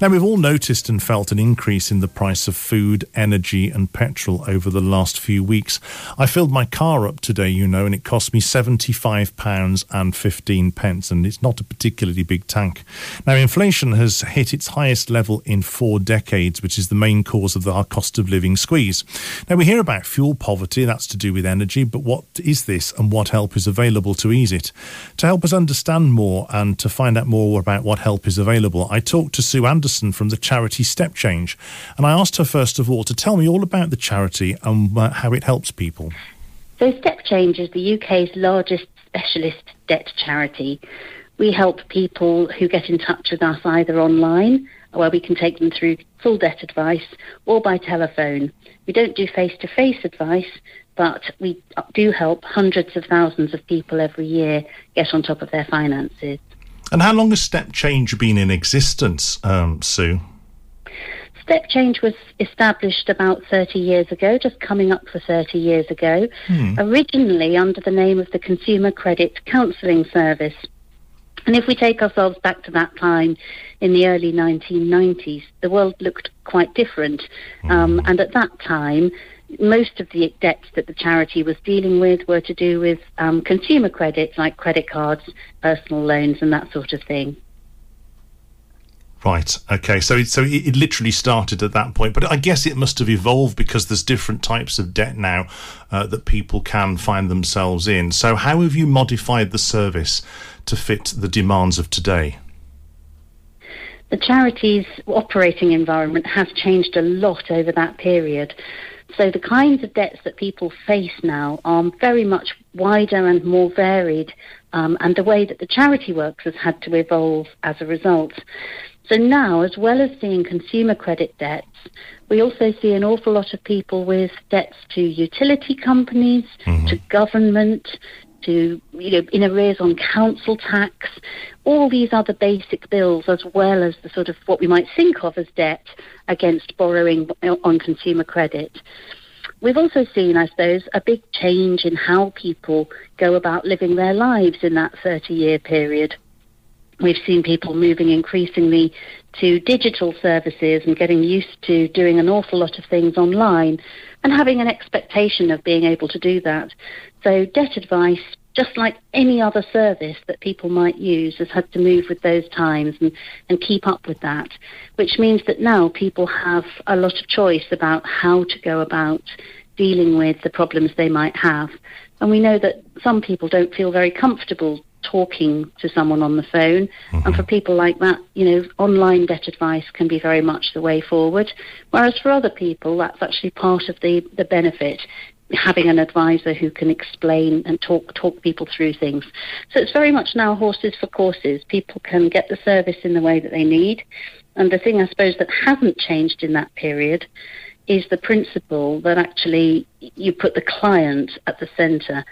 Now, we've all noticed and felt an increase in the price of food, energy, and petrol over the last few weeks. I filled my car up today, you know, and it cost me £75 and 15 pence, and it's not a particularly big tank. Now, inflation has hit its highest level in four decades, which is the main cause of our cost of living squeeze. Now, we hear about fuel poverty, that's to do with energy, but what is this and what help is available to ease it? To help us understand more and to find out more about what help is available, I talked to Sue Anderson Anderson from the charity Step Change. And I asked her, first of all, to tell me all about the charity and uh, how it helps people. So, Step Change is the UK's largest specialist debt charity. We help people who get in touch with us either online, where we can take them through full debt advice, or by telephone. We don't do face to face advice, but we do help hundreds of thousands of people every year get on top of their finances. And how long has Step Change been in existence, um, Sue? Step Change was established about 30 years ago, just coming up for 30 years ago, hmm. originally under the name of the Consumer Credit Counselling Service. And if we take ourselves back to that time in the early 1990s, the world looked quite different. Hmm. Um, and at that time, most of the debts that the charity was dealing with were to do with um, consumer credit, like credit cards, personal loans, and that sort of thing. Right. Okay. So, it, so it, literally started at that point, but I guess it must have evolved because there's different types of debt now uh, that people can find themselves in. So, how have you modified the service to fit the demands of today? The charity's operating environment has changed a lot over that period. So the kinds of debts that people face now are very much wider and more varied, um, and the way that the charity works has had to evolve as a result. So now, as well as seeing consumer credit debts, we also see an awful lot of people with debts to utility companies, mm-hmm. to government, to, you know, in arrears on council tax, all these other basic bills, as well as the sort of what we might think of as debt against borrowing on consumer credit. We've also seen, I suppose, a big change in how people go about living their lives in that 30 year period. We've seen people moving increasingly to digital services and getting used to doing an awful lot of things online and having an expectation of being able to do that. So, debt advice, just like any other service that people might use, has had to move with those times and, and keep up with that, which means that now people have a lot of choice about how to go about dealing with the problems they might have. And we know that some people don't feel very comfortable talking to someone on the phone. Mm-hmm. And for people like that, you know, online debt advice can be very much the way forward. Whereas for other people, that's actually part of the, the benefit having an advisor who can explain and talk talk people through things. So it's very much now horses for courses. People can get the service in the way that they need. And the thing I suppose that hasn't changed in that period is the principle that actually you put the client at the centre.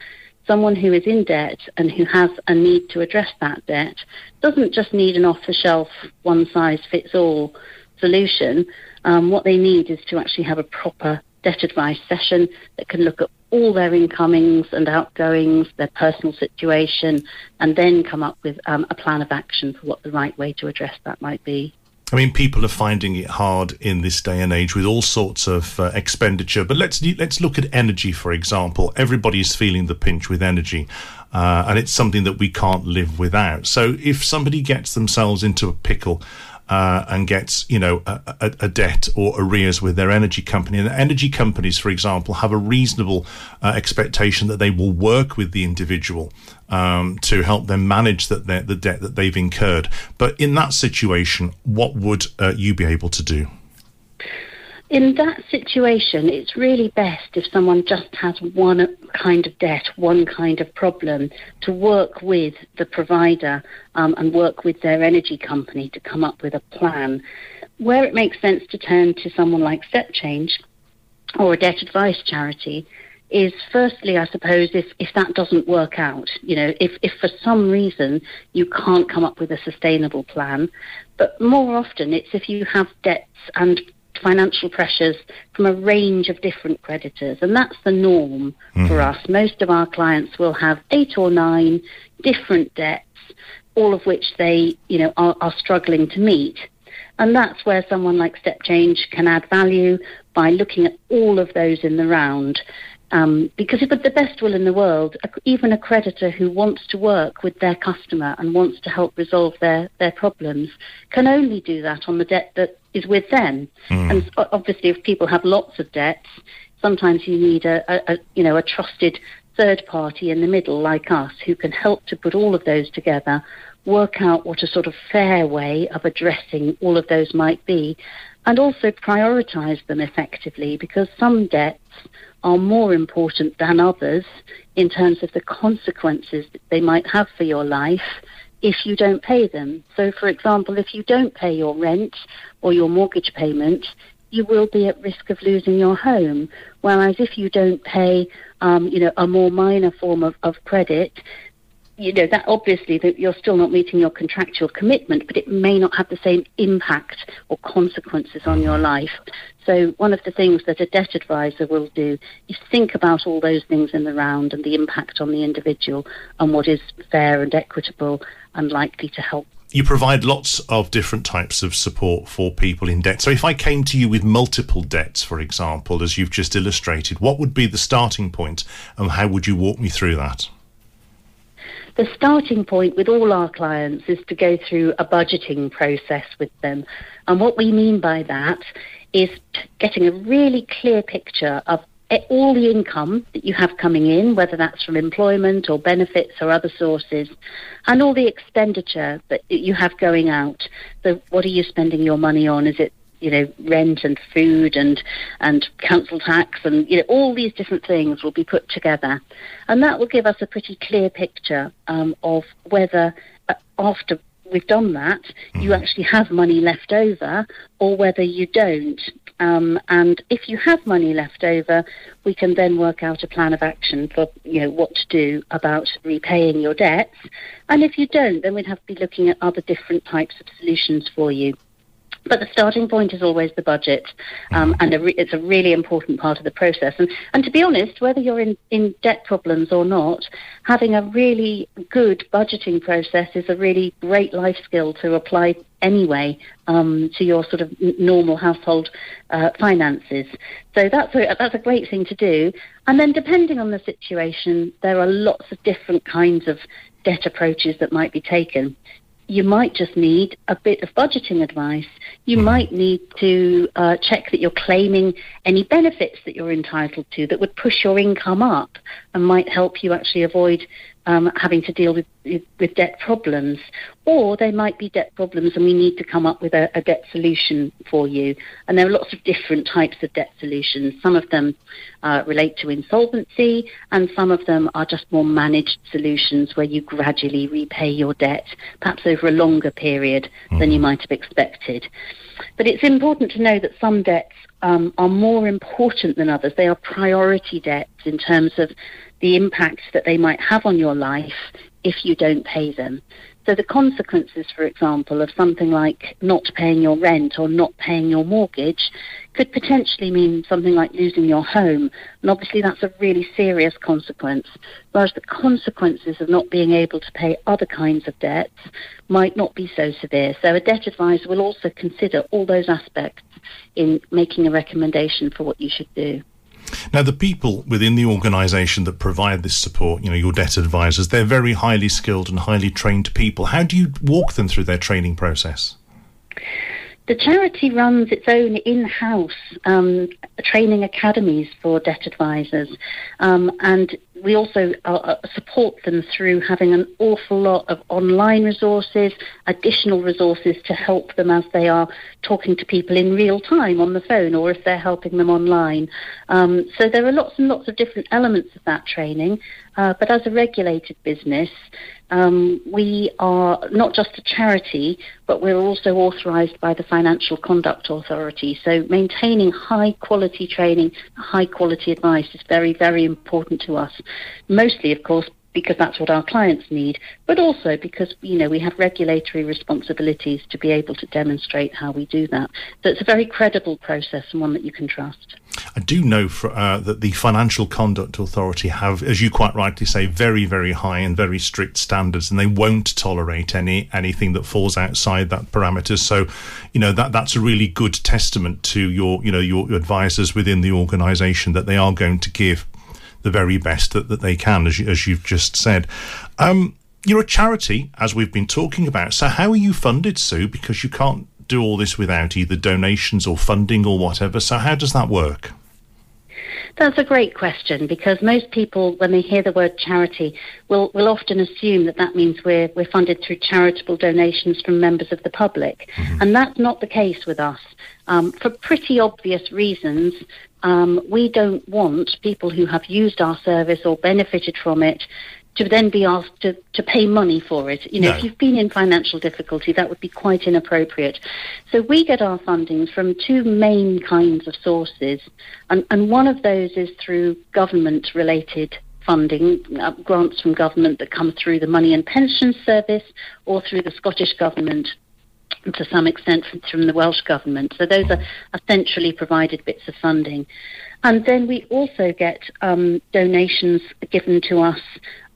Someone who is in debt and who has a need to address that debt doesn't just need an off the shelf, one size fits all solution. Um, what they need is to actually have a proper debt advice session that can look at all their incomings and outgoings, their personal situation, and then come up with um, a plan of action for what the right way to address that might be. I mean, people are finding it hard in this day and age with all sorts of uh, expenditure. But let's let's look at energy, for example. Everybody is feeling the pinch with energy, uh, and it's something that we can't live without. So, if somebody gets themselves into a pickle uh, and gets you know a, a, debt or arrears with their energy company. And energy companies, for example, have a reasonable uh, expectation that they will work with the individual um, to help them manage that the debt that they've incurred. But in that situation, what would uh, you be able to do? In that situation, it's really best if someone just has one kind of debt, one kind of problem, to work with the provider um, and work with their energy company to come up with a plan. Where it makes sense to turn to someone like Step Change or a debt advice charity is firstly, I suppose, if, if that doesn't work out, you know, if, if for some reason you can't come up with a sustainable plan, but more often it's if you have debts and financial pressures from a range of different creditors, and that's the norm mm-hmm. for us. Most of our clients will have eight or nine different debts, all of which they, you know, are, are struggling to meet. And that's where someone like Step Change can add value by looking at all of those in the round. Um, because if the best will in the world, even a creditor who wants to work with their customer and wants to help resolve their, their problems can only do that on the debt that is with them. Mm. And obviously, if people have lots of debts, sometimes you need a, a, a you know a trusted third party in the middle like us who can help to put all of those together, work out what a sort of fair way of addressing all of those might be, and also prioritize them effectively because some debts are more important than others in terms of the consequences that they might have for your life if you don't pay them. So, for example, if you don't pay your rent or your mortgage payment, you will be at risk of losing your home. Whereas if you don't pay, um, you know, a more minor form of, of credit, you know that obviously that you're still not meeting your contractual commitment, but it may not have the same impact or consequences on your life. So one of the things that a debt advisor will do is think about all those things in the round and the impact on the individual and what is fair and equitable and likely to help. You provide lots of different types of support for people in debt. So if I came to you with multiple debts, for example, as you've just illustrated, what would be the starting point and how would you walk me through that? The starting point with all our clients is to go through a budgeting process with them. And what we mean by that is getting a really clear picture of all the income that you have coming in, whether that's from employment or benefits or other sources, and all the expenditure that you have going out. So, what are you spending your money on? Is it you know, rent and food and and council tax and you know all these different things will be put together, and that will give us a pretty clear picture um, of whether uh, after we've done that you mm-hmm. actually have money left over or whether you don't. Um, and if you have money left over, we can then work out a plan of action for you know what to do about repaying your debts. And if you don't, then we'd have to be looking at other different types of solutions for you. But the starting point is always the budget, um, and a re- it's a really important part of the process. And, and to be honest, whether you're in, in debt problems or not, having a really good budgeting process is a really great life skill to apply anyway um, to your sort of normal household uh, finances. So that's a, that's a great thing to do. And then, depending on the situation, there are lots of different kinds of debt approaches that might be taken you might just need a bit of budgeting advice. You mm-hmm. might need to uh, check that you're claiming any benefits that you're entitled to that would push your income up and might help you actually avoid um, having to deal with, with debt problems, or they might be debt problems and we need to come up with a, a, debt solution for you. And there are lots of different types of debt solutions. Some of them uh, relate to insolvency, and some of them are just more managed solutions where you gradually repay your debt, perhaps over a longer period mm. than you might have expected. But it's important to know that some debts um, are more important than others. They are priority debts in terms of the impact that they might have on your life if you don't pay them. So the consequences, for example, of something like not paying your rent or not paying your mortgage could potentially mean something like losing your home. And obviously that's a really serious consequence. Whereas the consequences of not being able to pay other kinds of debts might not be so severe. So a debt advisor will also consider all those aspects in making a recommendation for what you should do. Now, the people within the organisation that provide this support, you know, your debt advisors, they're very highly skilled and highly trained people. How do you walk them through their training process? The charity runs its own in-house um, training academies for debt advisors, um, and we also uh, uh, support them through having an awful lot of online resources, additional resources to help them as they are talking to people in real time on the phone, or if they're helping them online. Um, so there are lots and lots of different elements of that training. Uh, but as a regulated business, Um, we are not just a charity, but we're also authorised by the Financial Conduct Authority. So maintaining high quality training, high quality advice is very, very important to us. Mostly, of course, because that's what our clients need, but also because you know we have regulatory responsibilities to be able to demonstrate how we do that. So it's a very credible process and one that you can trust. I do know for, uh, that the Financial Conduct Authority have, as you quite rightly say, very very high and very strict standards, and they won't tolerate any anything that falls outside that parameters. So, you know that that's a really good testament to your you know your advisors within the organisation that they are going to give the very best that, that they can, as, you, as you've just said. Um, you're a charity, as we've been talking about. So, how are you funded, Sue? Because you can't do all this without either donations or funding or whatever. So, how does that work? That's a great question because most people, when they hear the word charity, will, will often assume that that means we're, we're funded through charitable donations from members of the public. Mm-hmm. And that's not the case with us. Um, for pretty obvious reasons, um, we don't want people who have used our service or benefited from it to then be asked to, to pay money for it. You know, no. if you've been in financial difficulty, that would be quite inappropriate. So we get our funding from two main kinds of sources, and, and one of those is through government related funding, uh, grants from government that come through the Money and Pensions Service or through the Scottish Government to some extent from the Welsh Government. So those are essentially provided bits of funding. And then we also get um, donations given to us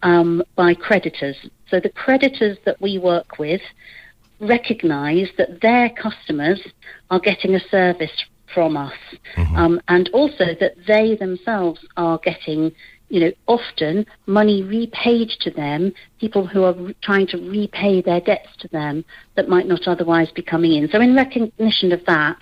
um, by creditors. So the creditors that we work with recognise that their customers are getting a service from us, mm-hmm. um, and also that they themselves are getting you know, often money repaid to them, people who are re- trying to repay their debts to them that might not otherwise be coming in. So, in recognition of that,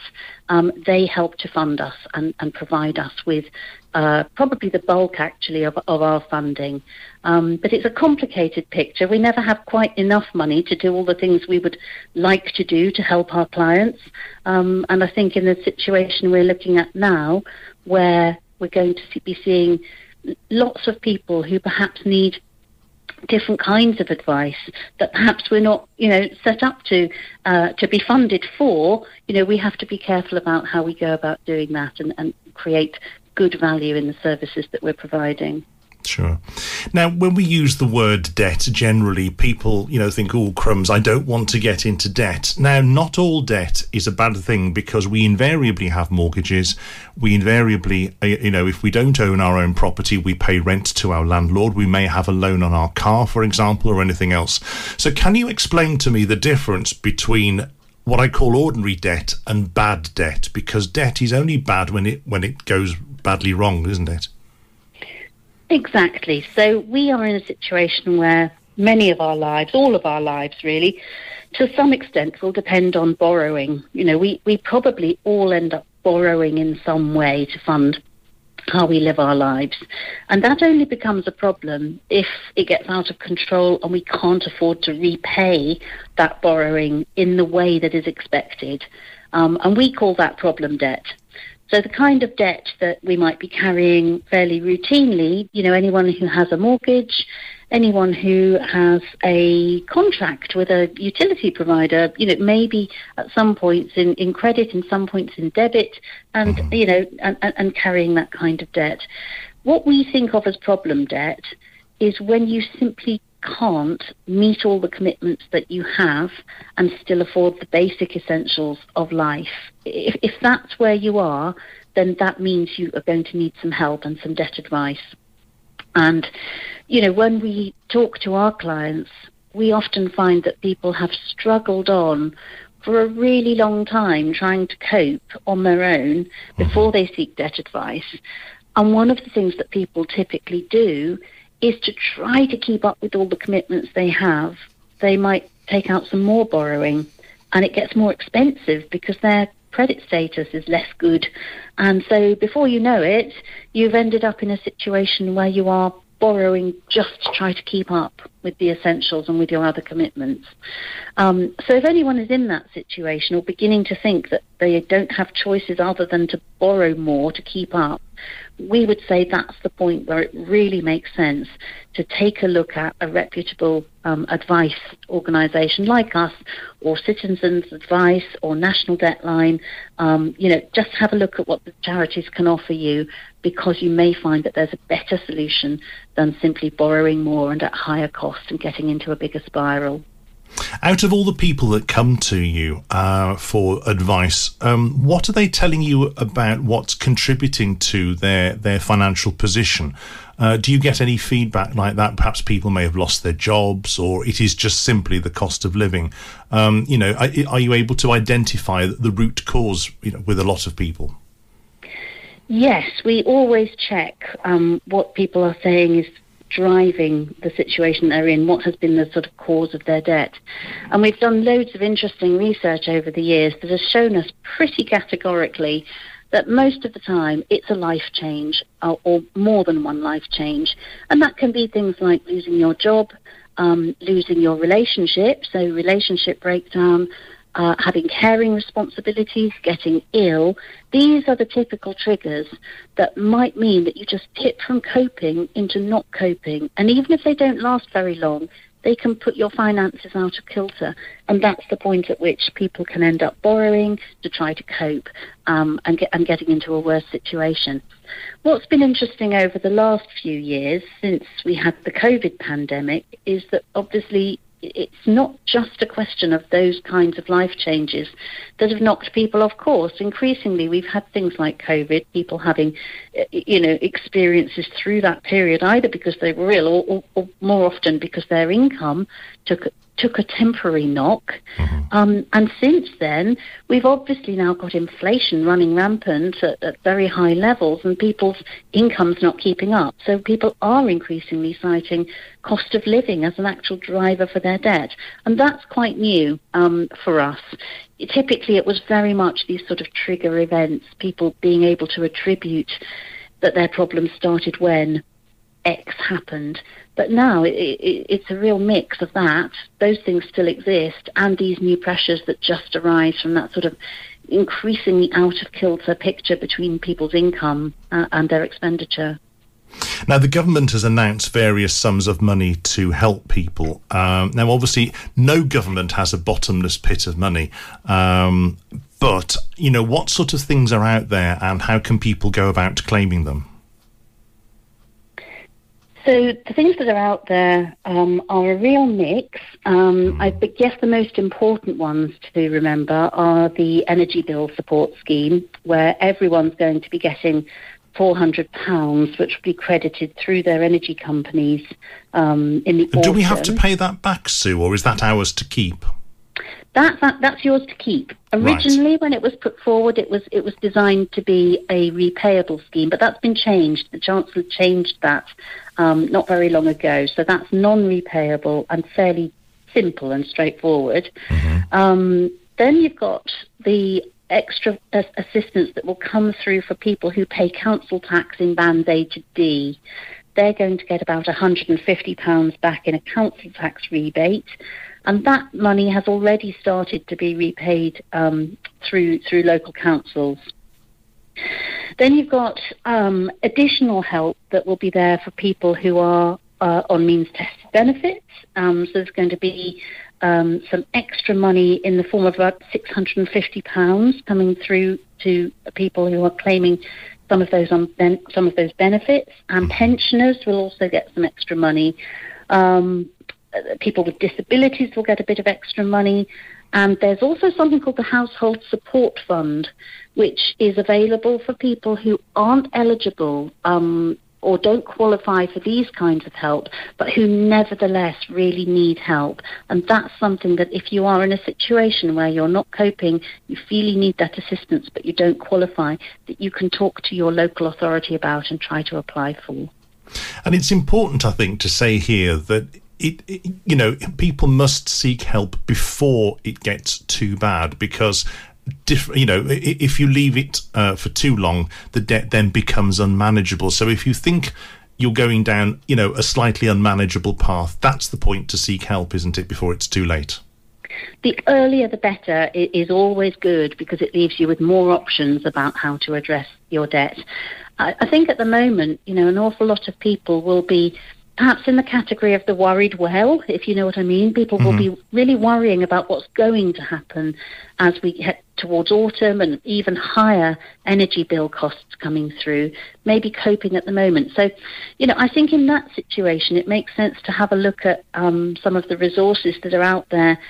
um, they help to fund us and, and provide us with uh, probably the bulk, actually, of, of our funding. Um, but it's a complicated picture. We never have quite enough money to do all the things we would like to do to help our clients. Um, and I think in the situation we're looking at now, where we're going to be seeing lots of people who perhaps need different kinds of advice that perhaps we're not, you know, set up to uh, to be funded for. You know, we have to be careful about how we go about doing that and, and create good value in the services that we're providing. Sure. Now, when we use the word debt, generally people, you know, think, "Oh, crumbs! I don't want to get into debt." Now, not all debt is a bad thing because we invariably have mortgages. We invariably, uh, you know, if we don't own our own property, we pay rent to our landlord. We may have a loan on our car, for example, or anything else. So, can you explain to me the difference between what I call ordinary debt and bad debt? Because debt is only bad when it when it goes badly wrong, isn't it? Exactly. So we are in a situation where many of our lives, all of our lives really, to some extent will depend on borrowing. You know, we, we probably all end up borrowing in some way to fund how we live our lives. And that only becomes a problem if it gets out of control and we can't afford to repay that borrowing in the way that is expected. Um, and we call that problem debt. So the kind of debt that we might be carrying fairly routinely, you know, anyone who has a mortgage, anyone who has a contract with a utility provider, you know, maybe at some points in, in credit and some points in debit and, mm-hmm. you know, and, and carrying that kind of debt. What we think of as problem debt is when you simply can't meet all the commitments that you have and still afford the basic essentials of life. If, if that's where you are, then that means you are going to need some help and some debt advice. And, you know, when we talk to our clients, we often find that people have struggled on for a really long time trying to cope on their own mm-hmm. before they seek debt advice. And one of the things that people typically do is to try to keep up with all the commitments they have. They might take out some more borrowing and it gets more expensive because their credit status is less good. And so before you know it, you've ended up in a situation where you are borrowing just to try to keep up with the essentials and with your other commitments. Um, so if anyone is in that situation or beginning to think that they don't have choices other than to borrow more to keep up, we would say that's the point where it really makes sense to take a look at a reputable um, advice organisation like us, or Citizens Advice, or National Debtline. Um, you know, just have a look at what the charities can offer you, because you may find that there's a better solution than simply borrowing more and at higher cost and getting into a bigger spiral. Out of all the people that come to you uh, for advice, um, what are they telling you about what's contributing to their their financial position? Uh, do you get any feedback like that? Perhaps people may have lost their jobs, or it is just simply the cost of living. Um, you know, are, are, you able to identify the root cause? You know, with a lot of people. Yes, we always check um, what people are saying is driving the situation they're in, what has been the sort of cause of their debt. And we've done loads of interesting research over the years that has shown us pretty categorically that most of the time it's a life change or, or more than one life change. And that can be things like losing your job, um, losing your relationship, so relationship breakdown, uh, having caring responsibilities, getting ill, these are the typical triggers that might mean that you just tip from coping into not coping. And even if they don't last very long, they can put your finances out of kilter. And that's the point at which people can end up borrowing to try to cope um, and, get, and getting into a worse situation. What's been interesting over the last few years, since we had the COVID pandemic, is that obviously it's not just a question of those kinds of life changes that have knocked people off course. Increasingly, we've had things like COVID, people having, eh, you know, experiences through that period, either because they were ill or, or, or more often because their income took took a temporary knock. Mm-hmm. Um, and since then, we've obviously now got inflation running rampant at, at, very high levels, and people's income's not keeping up. So people are increasingly citing cost of living as an actual driver for their debt. And that's quite new um, for us. Typically, it was very much these sort of trigger events, people being able to attribute that their problems started when X happened. But now it, it, it's a real mix of that. Those things still exist, and these new pressures that just arise from that sort of increasingly out of kilter picture between people's income uh, and their expenditure. Now, the government has announced various sums of money to help people. Um, now, obviously, no government has a bottomless pit of money. Um, but, you know, what sort of things are out there and how can people go about claiming them? So the things that are out there um, are a real mix. Um, I guess the most important ones to remember are the energy bill support scheme, where everyone's going to be getting £400, which will be credited through their energy companies um, in the Do we have to pay that back, Sue, or is that ours to keep? That, that, that's yours to keep. Originally, right. when it was put forward, it was it was designed to be a repayable scheme, but that's been changed. The Chancellor changed that um, not very long ago, so that's non-repayable and fairly simple and straightforward. Mm-hmm. Um, then you've got the extra assistance that will come through for people who pay council tax in bands A to D. They're going to get about £150 back in a council tax rebate and that money has already started to be repaid um, through through local councils. Then you've got um, additional help that will be there for people who are uh, on means tested benefits. Um, so there's going to be um, some extra money in the form of about £650 coming through to people who are claiming some of those ben- some of those benefits, and pensioners will also get some extra money. Um, people with disabilities will get a bit of extra money. And there's also something called the Household Support Fund, which is available for people who aren't eligible um, or don't qualify for these kinds of help, but who nevertheless really need help. And that's something that if you are in a situation where you're not coping, you feel you need that assistance, but you don't qualify, that you can talk to your local authority about and try to apply for. And it's important, I think, to say here that it, it, you know people must seek help before it gets too bad because diff, you know if you leave it uh, for too long the debt then becomes unmanageable. So if you think you're going down you know a slightly unmanageable path that's the point to seek help isn't it before it's too late? The earlier the better. Is always good because it leaves you with more options about how to address your debt. I, I think at the moment, you know, an awful lot of people will be perhaps in the category of the worried well, if you know what I mean. People mm-hmm. will be really worrying about what's going to happen as we head towards autumn and even higher energy bill costs coming through, maybe coping at the moment. So, you know, I think in that situation it makes sense to have a look at um, some of the resources that are out there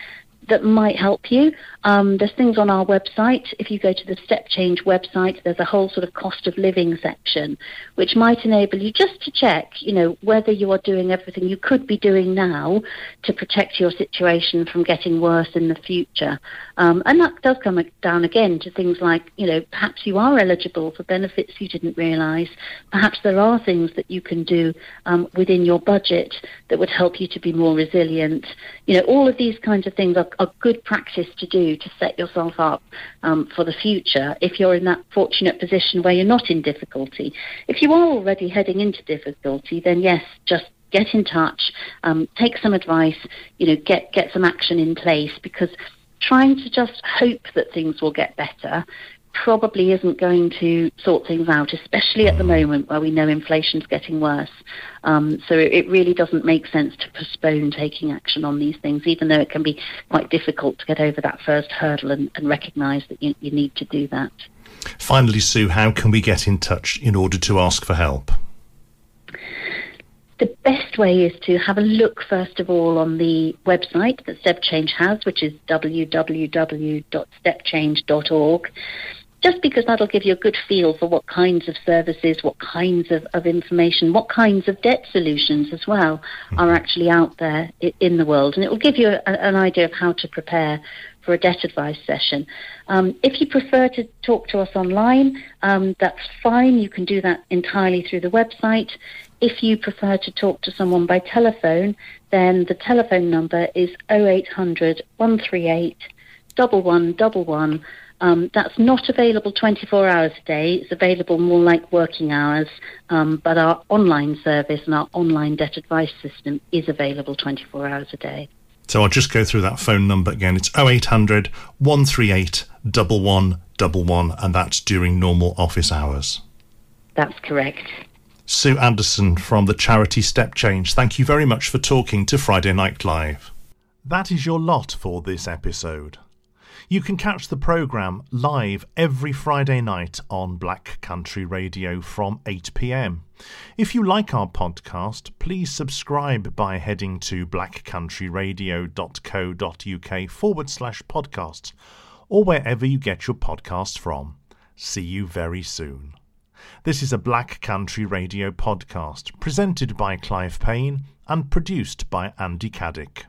that might help you. Um, there's things on our website. If you go to the Step Change website, there's a whole sort of cost of living section, which might enable you just to check, you know, whether you are doing everything you could be doing now to protect your situation from getting worse in the future. Um, and that does come down again to things like, you know, perhaps you are eligible for benefits you didn't realise. Perhaps there are things that you can do um, within your budget that would help you to be more resilient. You know, all of these kinds of things are, are good practice to do to set yourself up um, for the future if you're in that fortunate position where you're not in difficulty. If you are already heading into difficulty, then yes, just get in touch, um, take some advice, you know, get get some action in place because trying to just hope that things will get better probably isn't going to sort things out, especially at the moment where we know inflation's getting worse. Um, so it, it, really doesn't make sense to postpone taking action on these things, even though it can be quite difficult to get over that first hurdle and, and recognise that you, you need to do that. Finally, Sue, how can we get in touch in order to ask for help? The best way is to have a look, first of all, on the website that Step Change has, which is www.stepchange.org just because that'll give you a good feel for what kinds of services, what kinds of, of information, what kinds of debt solutions as well mm-hmm. are actually out there in the world. And it will give you a, an idea of how to prepare for a debt advice session. Um, if you prefer to talk to us online, um, that's fine. You can do that entirely through the website. If you prefer to talk to someone by telephone, then the telephone number is 0800 138 1111 um, that's not available 24 hours a day. It's available more like working hours, um, but our online service and our online debt advice system is available 24 hours a day. So I'll just go through that phone number again. It's 0800 138 1111, and that's during normal office hours. That's correct. Sue Anderson from the charity Step Change, thank you very much for talking to Friday Night Live. That is your lot for this episode. You can catch the programme live every Friday night on Black Country Radio from 8 pm. If you like our podcast, please subscribe by heading to blackcountryradio.co.uk forward slash podcasts or wherever you get your podcasts from. See you very soon. This is a Black Country Radio podcast presented by Clive Payne and produced by Andy Caddick.